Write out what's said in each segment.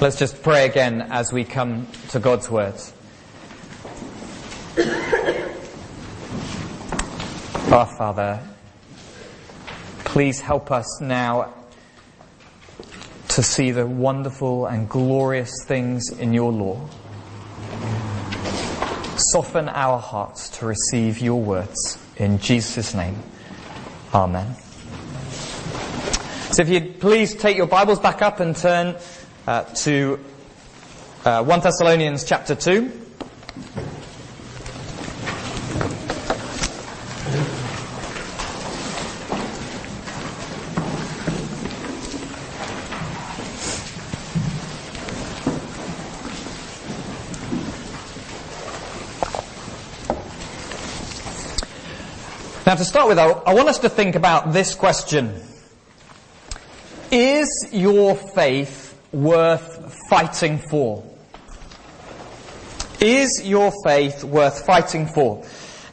Let's just pray again as we come to God's words. Our Father, please help us now to see the wonderful and glorious things in your law. Soften our hearts to receive your words. In Jesus' name, Amen. So if you'd please take your Bibles back up and turn uh, to uh, 1 Thessalonians chapter 2. Now to start with, I I want us to think about this question. Is your faith worth fighting for? Is your faith worth fighting for?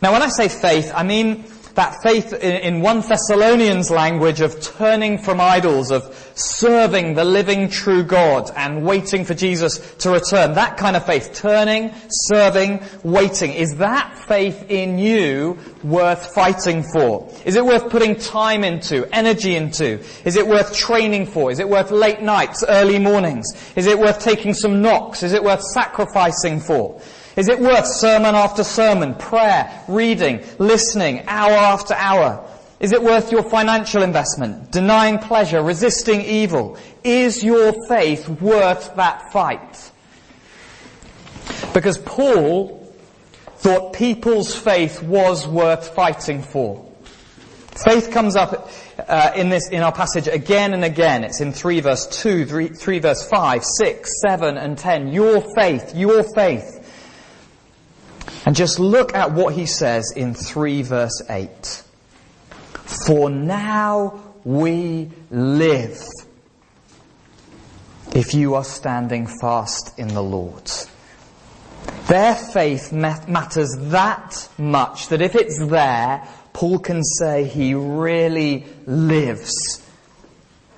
Now when I say faith, I mean that faith in, in 1 Thessalonians language of turning from idols, of serving the living true God and waiting for Jesus to return. That kind of faith. Turning, serving, waiting. Is that faith in you worth fighting for? Is it worth putting time into, energy into? Is it worth training for? Is it worth late nights, early mornings? Is it worth taking some knocks? Is it worth sacrificing for? Is it worth sermon after sermon, prayer, reading, listening, hour after hour? Is it worth your financial investment, denying pleasure, resisting evil? Is your faith worth that fight? Because Paul thought people's faith was worth fighting for. Faith comes up uh, in this in our passage again and again. It's in three verse two, three, three verse five, six, seven, and ten. Your faith, your faith. And just look at what he says in 3 verse 8. For now we live if you are standing fast in the Lord. Their faith matters that much that if it's there, Paul can say he really lives.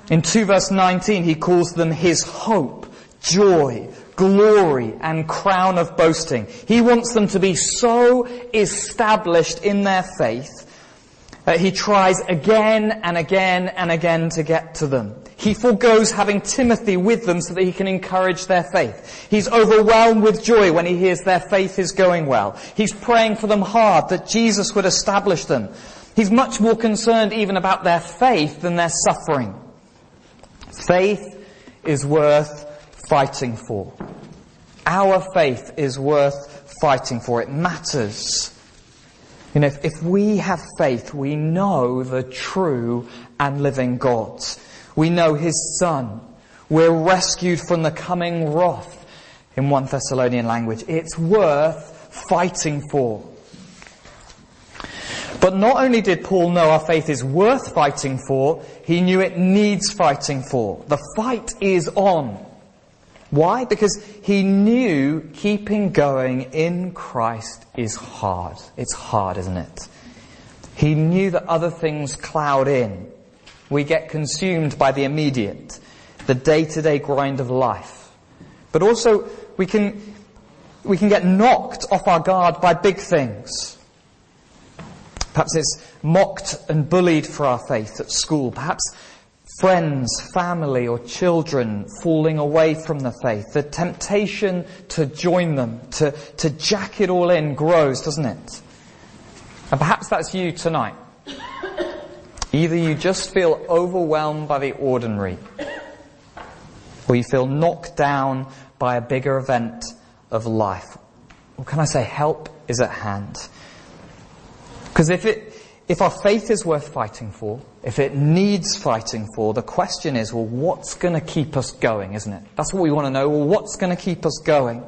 In 2 verse 19, he calls them his hope, joy, glory and crown of boasting. He wants them to be so established in their faith that he tries again and again and again to get to them. He forgoes having Timothy with them so that he can encourage their faith. He's overwhelmed with joy when he hears their faith is going well. He's praying for them hard that Jesus would establish them. He's much more concerned even about their faith than their suffering. Faith is worth fighting for. Our faith is worth fighting for. It matters. You know, if, if we have faith, we know the true and living God. We know His Son. We're rescued from the coming wrath in 1 Thessalonian language. It's worth fighting for. But not only did Paul know our faith is worth fighting for, he knew it needs fighting for. The fight is on. Why? Because he knew keeping going in Christ is hard. It's hard, isn't it? He knew that other things cloud in. We get consumed by the immediate, the day-to-day grind of life. But also, we can, we can get knocked off our guard by big things. Perhaps it's mocked and bullied for our faith at school. Perhaps friends, family, or children falling away from the faith, the temptation to join them, to, to jack it all in grows, doesn't it? And perhaps that's you tonight. Either you just feel overwhelmed by the ordinary, or you feel knocked down by a bigger event of life. Or can I say help is at hand? Because if it, if our faith is worth fighting for, if it needs fighting for, the question is, well, what's going to keep us going, isn't it? That's what we want to know. Well, what's going to keep us going?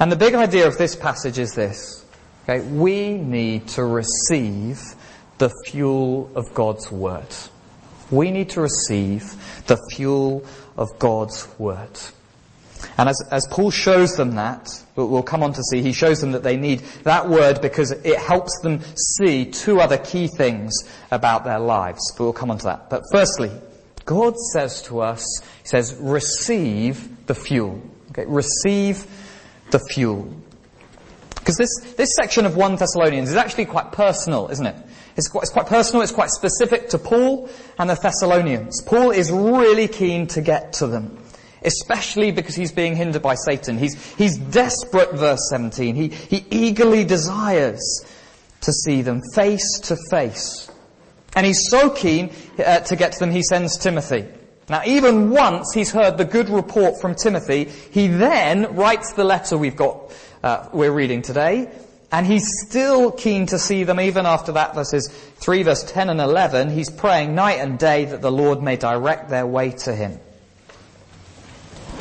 And the big idea of this passage is this. Okay, we need to receive the fuel of God's Word. We need to receive the fuel of God's Word. And as, as Paul shows them that, we'll come on to see, he shows them that they need that word because it helps them see two other key things about their lives. But we'll come on to that. But firstly, God says to us, He says, receive the fuel. Okay, receive the fuel. Because this, this section of 1 Thessalonians is actually quite personal, isn't it? It's quite, it's quite personal, it's quite specific to Paul and the Thessalonians. Paul is really keen to get to them. Especially because he's being hindered by Satan. He's, he's desperate, verse 17. He, he eagerly desires to see them face to face. And he's so keen uh, to get to them, he sends Timothy. Now, even once he's heard the good report from Timothy, he then writes the letter we've got, uh, we're reading today, and he's still keen to see them even after that, verses 3, verse 10 and 11. He's praying night and day that the Lord may direct their way to him.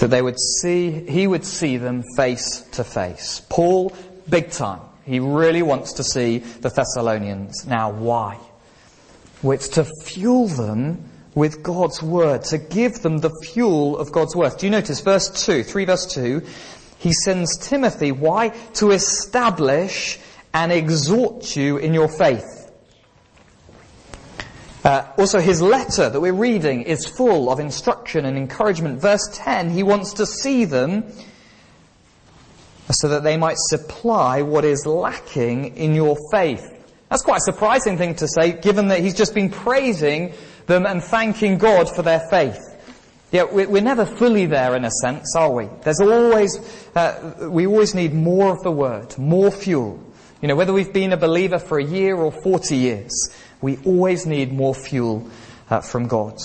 That they would see, he would see them face to face. Paul, big time. He really wants to see the Thessalonians. Now, why? Well, it's to fuel them with God's word, to give them the fuel of God's word. Do you notice verse 2, 3 verse 2? He sends Timothy, why? To establish and exhort you in your faith. Uh, also, his letter that we're reading is full of instruction and encouragement. Verse 10, he wants to see them so that they might supply what is lacking in your faith. That's quite a surprising thing to say, given that he's just been praising them and thanking God for their faith. Yeah, we're never fully there in a sense, are we? There's always, uh, we always need more of the word, more fuel. You know, whether we've been a believer for a year or 40 years, we always need more fuel uh, from God.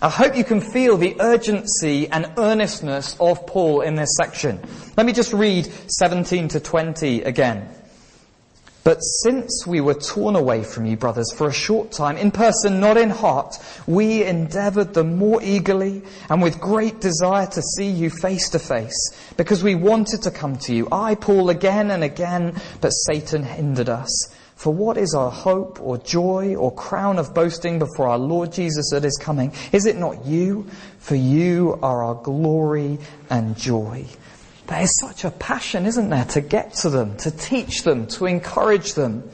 I hope you can feel the urgency and earnestness of Paul in this section. Let me just read 17 to 20 again. But since we were torn away from you, brothers, for a short time, in person, not in heart, we endeavored the more eagerly and with great desire to see you face to face, because we wanted to come to you. I, Paul, again and again, but Satan hindered us. For what is our hope or joy or crown of boasting before our Lord Jesus at his coming? Is it not you? For you are our glory and joy. There is such a passion, isn't there, to get to them, to teach them, to encourage them.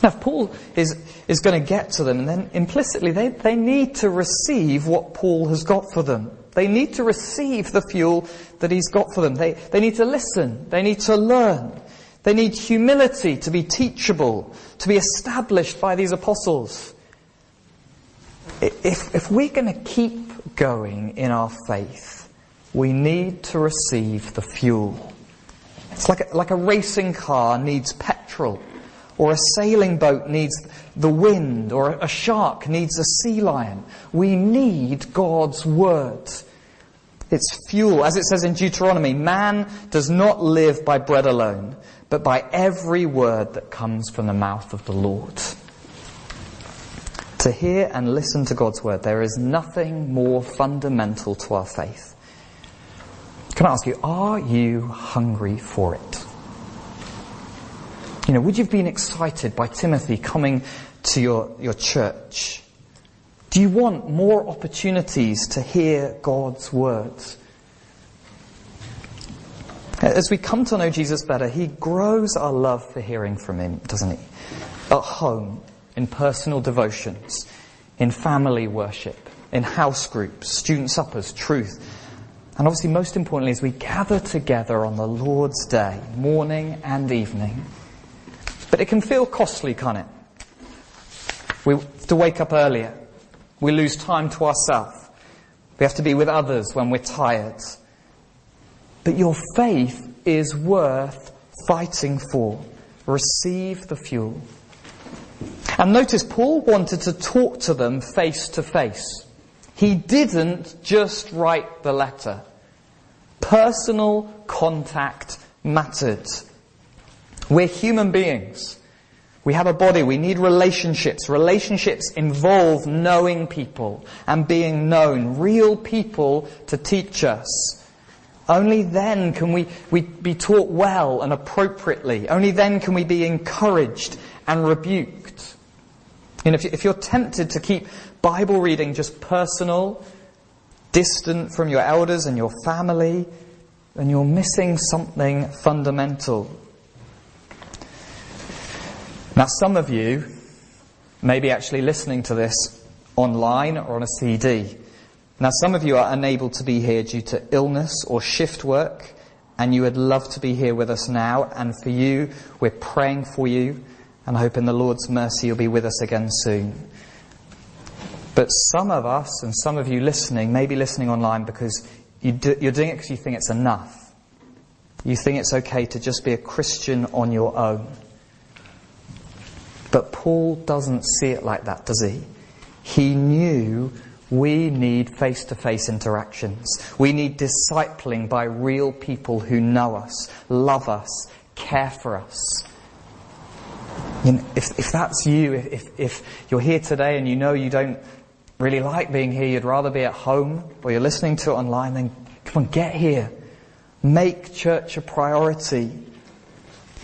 Now, if Paul is, is going to get to them, and then implicitly they, they need to receive what Paul has got for them. They need to receive the fuel that he's got for them. They, they need to listen. They need to learn. They need humility to be teachable, to be established by these apostles. If, if we're going to keep going in our faith, we need to receive the fuel. It's like a, like a racing car needs petrol, or a sailing boat needs the wind, or a shark needs a sea lion. We need God's word. It's fuel. As it says in Deuteronomy, man does not live by bread alone, but by every word that comes from the mouth of the Lord. To hear and listen to God's word, there is nothing more fundamental to our faith. Can I ask you, are you hungry for it? You know, would you have been excited by Timothy coming to your, your church? Do you want more opportunities to hear God's words? As we come to know Jesus better, He grows our love for hearing from Him, doesn't He? At home, in personal devotions, in family worship, in house groups, student suppers, truth, and obviously, most importantly, as we gather together on the Lord's day, morning and evening. But it can feel costly, can't it? We have to wake up earlier. We lose time to ourselves. We have to be with others when we're tired. But your faith is worth fighting for. Receive the fuel. And notice Paul wanted to talk to them face to face. He didn't just write the letter. Personal contact mattered. We're human beings. We have a body. We need relationships. Relationships involve knowing people and being known. Real people to teach us. Only then can we, we be taught well and appropriately. Only then can we be encouraged and rebuked. And if, if you're tempted to keep Bible reading just personal, distant from your elders and your family, then you're missing something fundamental. Now, some of you may be actually listening to this online or on a CD. Now, some of you are unable to be here due to illness or shift work, and you would love to be here with us now. And for you, we're praying for you, and hope in the Lord's mercy you'll be with us again soon. But some of us, and some of you listening, may be listening online because you do, you're doing it because you think it's enough. You think it's okay to just be a Christian on your own. But Paul doesn't see it like that, does he? He knew we need face to face interactions. We need discipling by real people who know us, love us, care for us. You know, if, if that's you, if, if you're here today and you know you don't really like being here, you'd rather be at home, or you're listening to it online, then come on, get here. Make church a priority.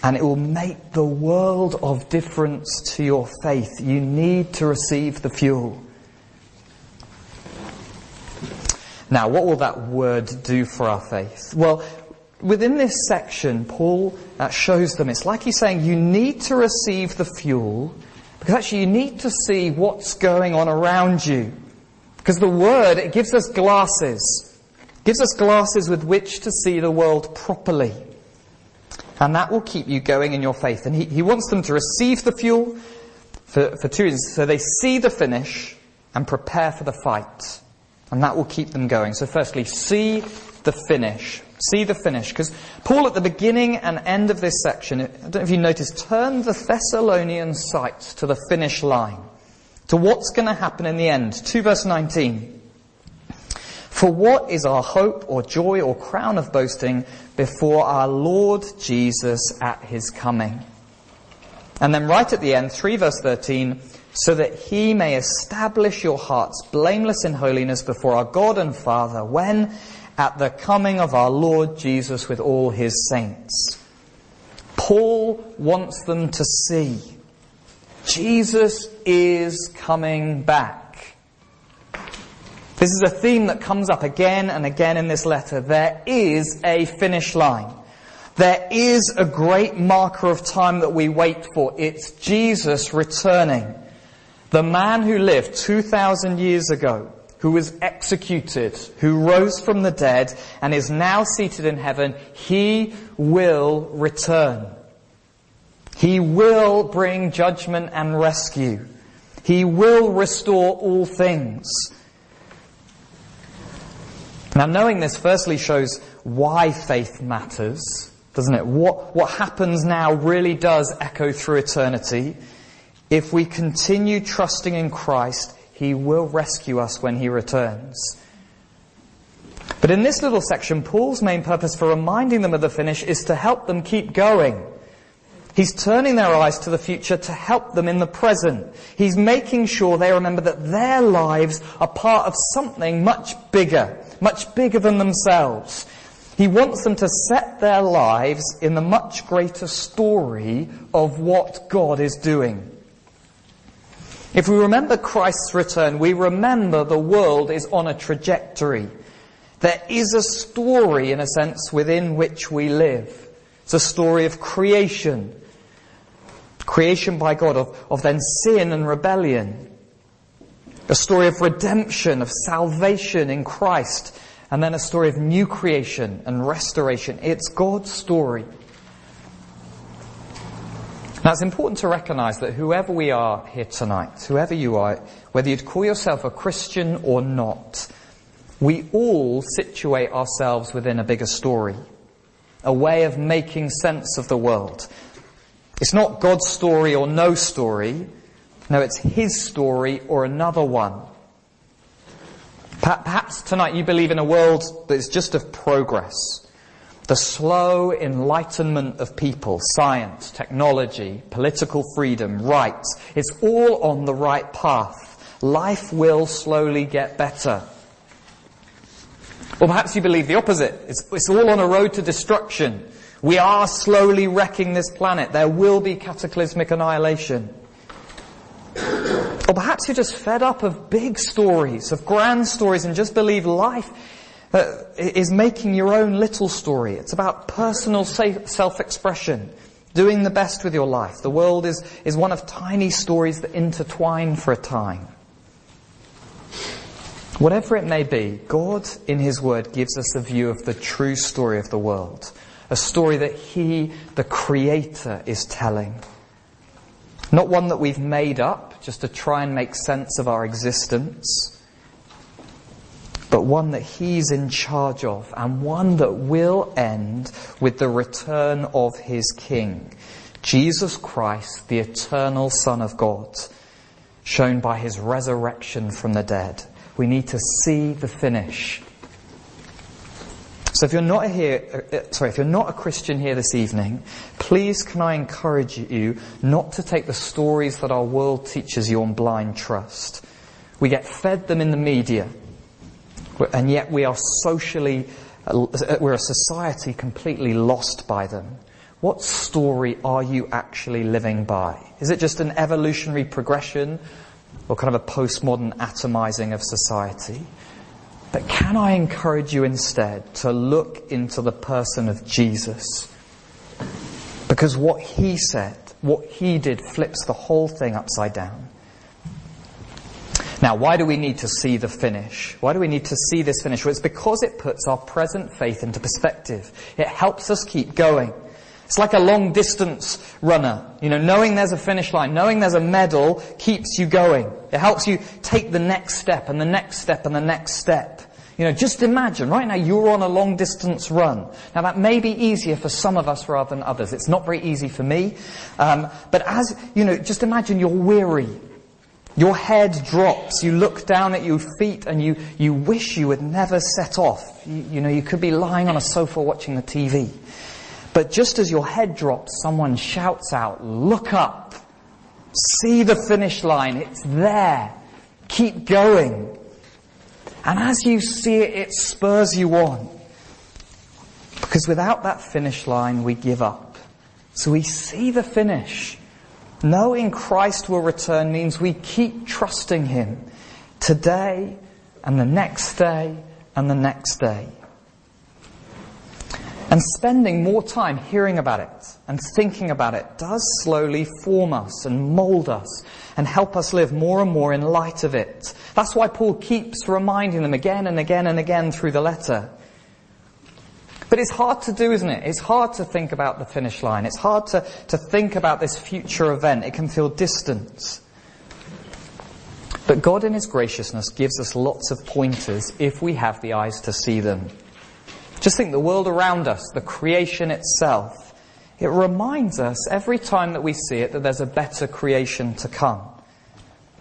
And it will make the world of difference to your faith. You need to receive the fuel. Now, what will that word do for our faith? Well, within this section, Paul uh, shows them it's like he's saying you need to receive the fuel because actually you need to see what's going on around you. Because the Word, it gives us glasses. It gives us glasses with which to see the world properly. And that will keep you going in your faith. And he, he wants them to receive the fuel for, for two reasons. So they see the finish and prepare for the fight. And that will keep them going. So firstly, see the finish. See the finish. Because Paul at the beginning and end of this section, I don't know if you noticed, turned the Thessalonian sights to the finish line. To what's going to happen in the end. 2 verse 19. For what is our hope or joy or crown of boasting before our Lord Jesus at his coming? And then right at the end, 3 verse 13, so that he may establish your hearts blameless in holiness before our God and Father when at the coming of our Lord Jesus with all his saints. Paul wants them to see Jesus is coming back. This is a theme that comes up again and again in this letter. There is a finish line. There is a great marker of time that we wait for. It's Jesus returning. The man who lived 2,000 years ago who was executed, who rose from the dead, and is now seated in heaven, he will return. He will bring judgment and rescue. He will restore all things. Now knowing this firstly shows why faith matters, doesn't it? What, what happens now really does echo through eternity. If we continue trusting in Christ, he will rescue us when He returns. But in this little section, Paul's main purpose for reminding them of the finish is to help them keep going. He's turning their eyes to the future to help them in the present. He's making sure they remember that their lives are part of something much bigger, much bigger than themselves. He wants them to set their lives in the much greater story of what God is doing. If we remember Christ's return, we remember the world is on a trajectory. There is a story, in a sense, within which we live. It's a story of creation. Creation by God, of, of then sin and rebellion. A story of redemption, of salvation in Christ. And then a story of new creation and restoration. It's God's story. Now it's important to recognize that whoever we are here tonight, whoever you are, whether you'd call yourself a Christian or not, we all situate ourselves within a bigger story, a way of making sense of the world. It's not God's story or no story. No, it's His story or another one. Perhaps tonight you believe in a world that is just of progress the slow enlightenment of people, science, technology, political freedom, rights, it's all on the right path. Life will slowly get better. Or perhaps you believe the opposite. It's, it's all on a road to destruction. We are slowly wrecking this planet. There will be cataclysmic annihilation. Or perhaps you're just fed up of big stories, of grand stories, and just believe life uh, is making your own little story. It's about personal self-expression, doing the best with your life. The world is, is one of tiny stories that intertwine for a time. Whatever it may be, God in His Word gives us a view of the true story of the world. A story that He, the Creator, is telling. Not one that we've made up just to try and make sense of our existence, but one that He's in charge of and one that will end with the return of His King, Jesus Christ, the eternal Son of God, shown by His resurrection from the dead. We need to see the finish. So if you're not here, uh, uh, sorry, if you're not a Christian here this evening, please can I encourage you not to take the stories that our world teaches you on blind trust. We get fed them in the media, and yet we are socially, uh, we're a society completely lost by them. What story are you actually living by? Is it just an evolutionary progression or kind of a postmodern atomizing of society? But can I encourage you instead to look into the person of Jesus? Because what he said, what he did, flips the whole thing upside down. Now, why do we need to see the finish? Why do we need to see this finish? Well, it's because it puts our present faith into perspective. It helps us keep going. It's like a long distance runner. You know, knowing there's a finish line, knowing there's a medal keeps you going. It helps you take the next step and the next step and the next step. You know, just imagine, right now you're on a long distance run. Now that may be easier for some of us rather than others. It's not very easy for me. Um, but as, you know, just imagine you're weary. Your head drops. You look down at your feet and you, you wish you had never set off. You, you know, you could be lying on a sofa watching the TV. But just as your head drops, someone shouts out, look up. See the finish line. It's there. Keep going. And as you see it, it spurs you on. Because without that finish line, we give up. So we see the finish. Knowing Christ will return means we keep trusting Him today and the next day and the next day. And spending more time hearing about it and thinking about it does slowly form us and mold us and help us live more and more in light of it. That's why Paul keeps reminding them again and again and again through the letter. But it's hard to do, isn't it? It's hard to think about the finish line. It's hard to, to think about this future event. It can feel distant. But God in His graciousness gives us lots of pointers if we have the eyes to see them. Just think the world around us, the creation itself. It reminds us every time that we see it that there's a better creation to come.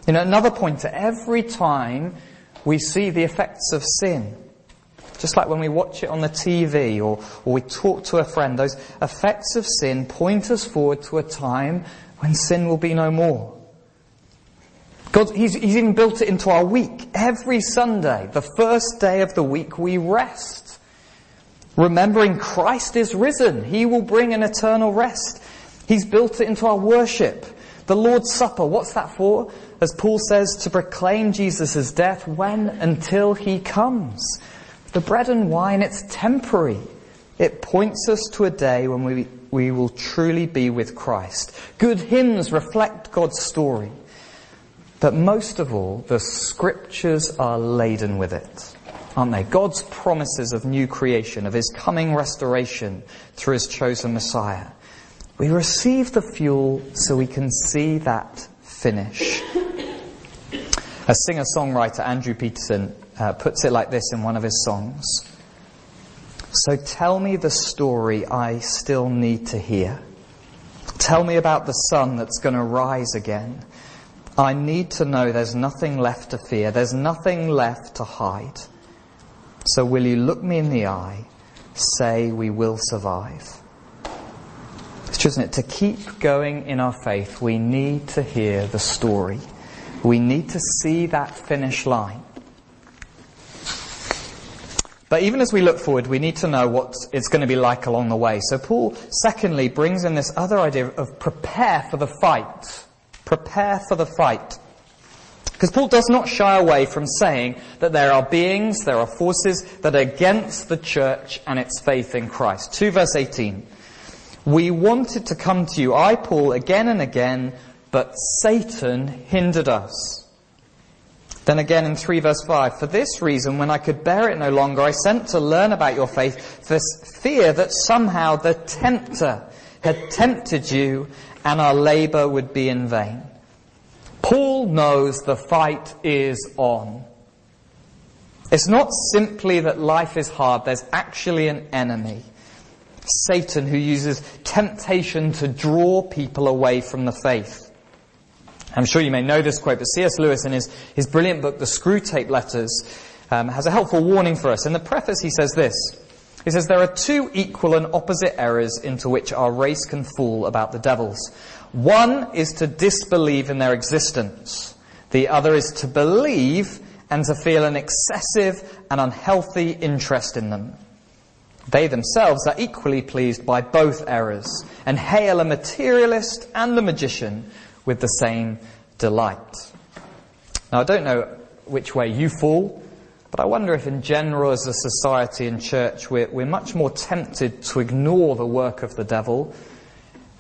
You know, another pointer, every time we see the effects of sin, just like when we watch it on the TV or, or we talk to a friend, those effects of sin point us forward to a time when sin will be no more. God, he's, he's even built it into our week. Every Sunday, the first day of the week, we rest. Remembering Christ is risen. He will bring an eternal rest. He's built it into our worship. The Lord's Supper, what's that for? As Paul says, to proclaim Jesus' death when? Until he comes. The bread and wine, it's temporary. It points us to a day when we, we will truly be with Christ. Good hymns reflect God's story. But most of all, the scriptures are laden with it aren't they? God's promises of new creation, of His coming restoration through His chosen Messiah. We receive the fuel so we can see that finish. A singer-songwriter, Andrew Peterson, uh, puts it like this in one of his songs. So tell me the story I still need to hear. Tell me about the sun that's going to rise again. I need to know there's nothing left to fear. There's nothing left to hide. So will you look me in the eye, say we will survive? It's isn't it? To keep going in our faith, we need to hear the story. We need to see that finish line. But even as we look forward, we need to know what it's going to be like along the way. So Paul, secondly, brings in this other idea of prepare for the fight. Prepare for the fight. Because Paul does not shy away from saying that there are beings, there are forces that are against the church and its faith in Christ. 2 verse 18. We wanted to come to you, I, Paul, again and again, but Satan hindered us. Then again in 3 verse 5, for this reason, when I could bear it no longer, I sent to learn about your faith, for fear that somehow the tempter had tempted you and our labor would be in vain. Paul knows the fight is on. It's not simply that life is hard, there's actually an enemy. Satan who uses temptation to draw people away from the faith. I'm sure you may know this quote, but C.S. Lewis in his, his brilliant book, The Screwtape Letters, um, has a helpful warning for us. In the preface he says this. He says, there are two equal and opposite errors into which our race can fall about the devils. One is to disbelieve in their existence. The other is to believe and to feel an excessive and unhealthy interest in them. They themselves are equally pleased by both errors and hail a materialist and the magician with the same delight. Now, I don't know which way you fall, but I wonder if in general as a society and church we're, we're much more tempted to ignore the work of the devil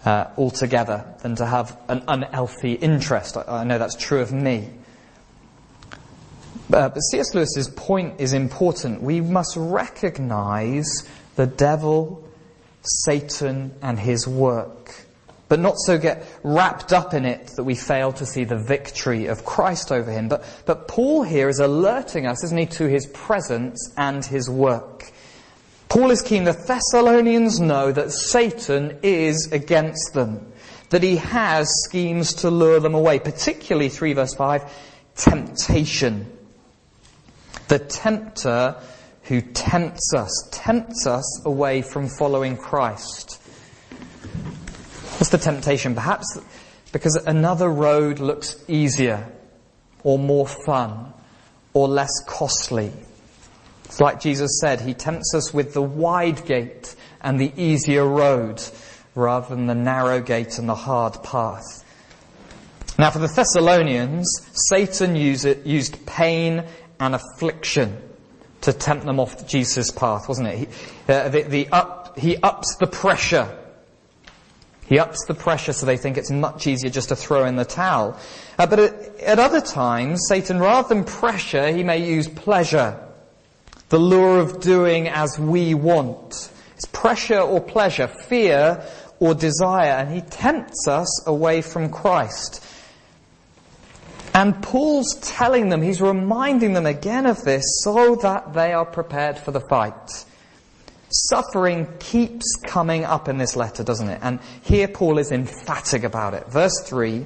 uh, altogether than to have an unhealthy interest. I, I know that's true of me. Uh, but C.S. Lewis's point is important. We must recognize the devil, Satan, and his work, but not so get wrapped up in it that we fail to see the victory of Christ over him. But, but Paul here is alerting us, isn't he, to his presence and his work. Paul is keen the Thessalonians know that Satan is against them, that he has schemes to lure them away, particularly 3 verse 5, temptation. The tempter who tempts us, tempts us away from following Christ. What's the temptation? Perhaps because another road looks easier, or more fun, or less costly. It's like Jesus said, He tempts us with the wide gate and the easier road rather than the narrow gate and the hard path. Now for the Thessalonians, Satan used, pain and affliction to tempt them off Jesus' path, wasn't it? He, uh, the, the up, he ups the pressure. He ups the pressure so they think it's much easier just to throw in the towel. Uh, but at, at other times, Satan, rather than pressure, he may use pleasure the lure of doing as we want. It's pressure or pleasure, fear or desire, and he tempts us away from Christ. And Paul's telling them, he's reminding them again of this so that they are prepared for the fight. Suffering keeps coming up in this letter, doesn't it? And here Paul is emphatic about it. Verse 3,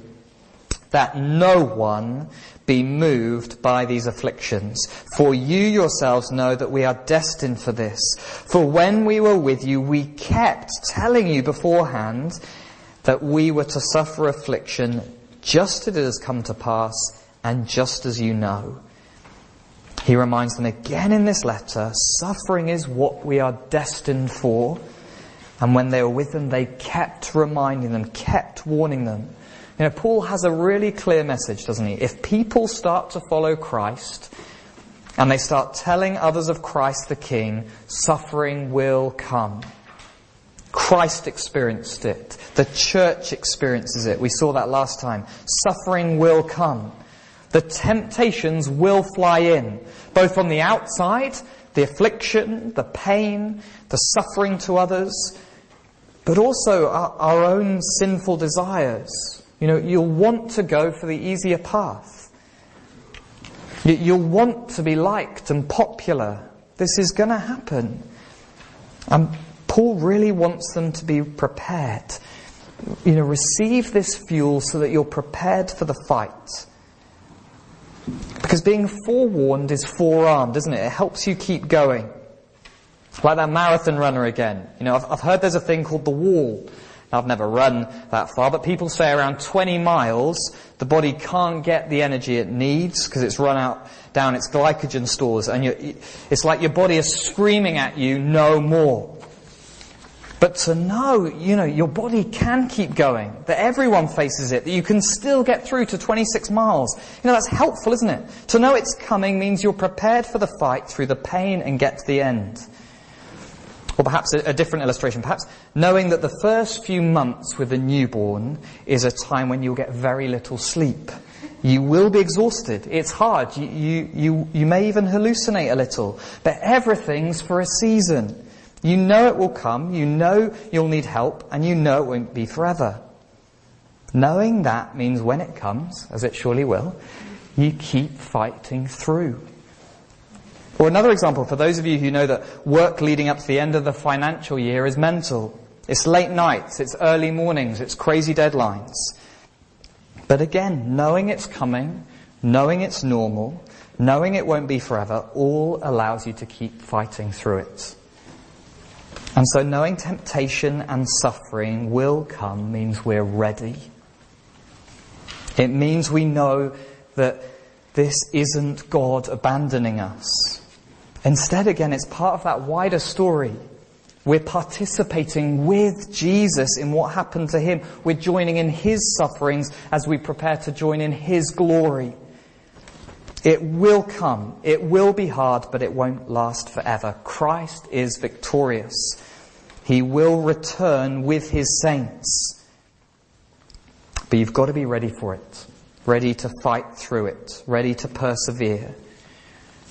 that no one be moved by these afflictions. For you yourselves know that we are destined for this. For when we were with you, we kept telling you beforehand that we were to suffer affliction just as it has come to pass and just as you know. He reminds them again in this letter, suffering is what we are destined for. And when they were with them, they kept reminding them, kept warning them you know, Paul has a really clear message, doesn't he? If people start to follow Christ and they start telling others of Christ the King, suffering will come. Christ experienced it. The church experiences it. We saw that last time. Suffering will come. The temptations will fly in, both on the outside, the affliction, the pain, the suffering to others, but also our, our own sinful desires. You know, you'll want to go for the easier path. You'll want to be liked and popular. This is going to happen. And Paul really wants them to be prepared. You know, receive this fuel so that you're prepared for the fight. Because being forewarned is forearmed, isn't it? It helps you keep going. Like that marathon runner again. You know, I've, I've heard there's a thing called the wall I've never run that far, but people say around 20 miles, the body can't get the energy it needs because it's run out down its glycogen stores, and it's like your body is screaming at you, no more. But to know, you know, your body can keep going, that everyone faces it, that you can still get through to 26 miles, you know, that's helpful, isn't it? To know it's coming means you're prepared for the fight through the pain and get to the end. Or perhaps a, a, different illustration, perhaps knowing that the first few months with a newborn is a time when you'll get very little sleep. You will be exhausted. It's hard. You, you, you, you may even hallucinate a little. But everything's for a season. You know it will come. You know you'll need help. And you know it won't be forever. Knowing that means when it comes, as it surely will, you keep fighting through. Or another example, for those of you who know that work leading up to the end of the financial year is mental. It's late nights, it's early mornings, it's crazy deadlines. But again, knowing it's coming, knowing it's normal, knowing it won't be forever, all allows you to keep fighting through it. And so knowing temptation and suffering will come means we're ready. It means we know that this isn't God abandoning us. Instead, again, it's part of that wider story. We're participating with Jesus in what happened to him. We're joining in his sufferings as we prepare to join in his glory. It will come. It will be hard, but it won't last forever. Christ is victorious. He will return with his saints. But you've got to be ready for it. Ready to fight through it. Ready to persevere.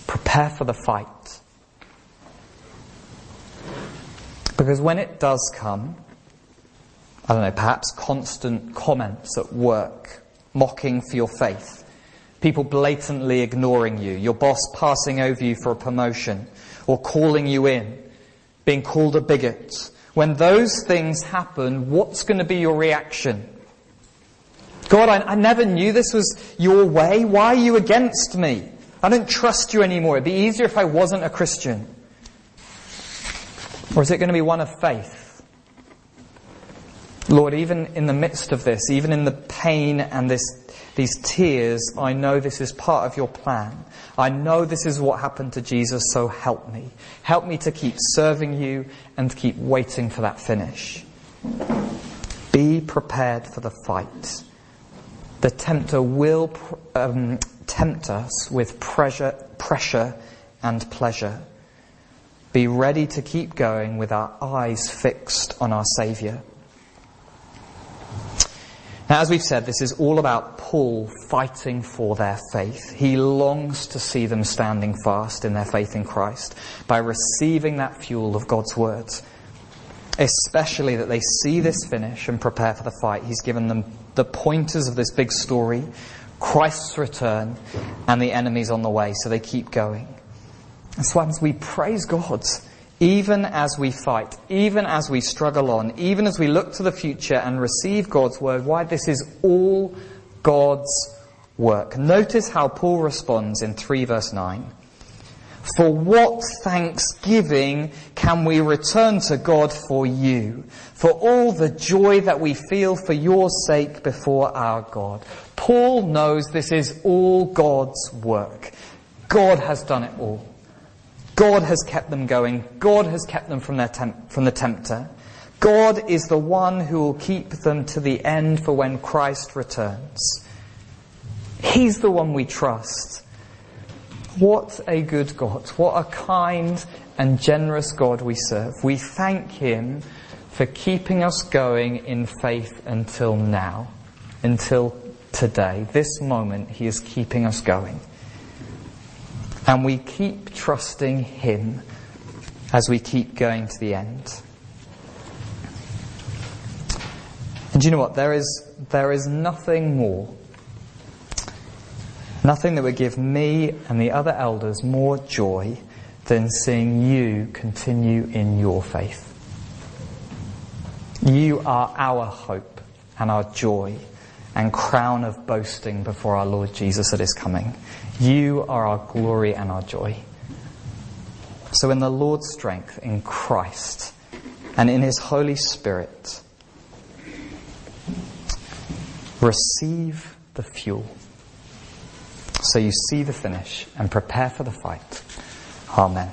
Prepare for the fight. Because when it does come, I don't know, perhaps constant comments at work, mocking for your faith, people blatantly ignoring you, your boss passing over you for a promotion, or calling you in, being called a bigot. When those things happen, what's going to be your reaction? God, I, I never knew this was your way. Why are you against me? I don't trust you anymore. It'd be easier if I wasn't a Christian. Or is it going to be one of faith? Lord, even in the midst of this, even in the pain and this, these tears, I know this is part of your plan. I know this is what happened to Jesus, so help me. Help me to keep serving you and keep waiting for that finish. Be prepared for the fight. The tempter will um, tempt us with pressure, pressure and pleasure. Be ready to keep going with our eyes fixed on our Saviour. Now, as we've said, this is all about Paul fighting for their faith. He longs to see them standing fast in their faith in Christ by receiving that fuel of God's words. Especially that they see this finish and prepare for the fight. He's given them the pointers of this big story Christ's return, and the enemy's on the way, so they keep going. And so as we praise God, even as we fight, even as we struggle on, even as we look to the future and receive God's word, why this is all God's work. Notice how Paul responds in 3 verse 9. For what thanksgiving can we return to God for you, for all the joy that we feel for your sake before our God? Paul knows this is all God's work. God has done it all. God has kept them going. God has kept them from, temp- from the tempter. God is the one who will keep them to the end for when Christ returns. He's the one we trust. What a good God. What a kind and generous God we serve. We thank Him for keeping us going in faith until now, until today. This moment, He is keeping us going. And we keep trusting Him as we keep going to the end. And do you know what? There is, there is nothing more Nothing that would give me and the other elders more joy than seeing you continue in your faith. You are our hope and our joy and crown of boasting before our Lord Jesus at his coming. You are our glory and our joy. So in the Lord's strength, in Christ, and in his Holy Spirit, receive the fuel so you see the finish and prepare for the fight. Amen.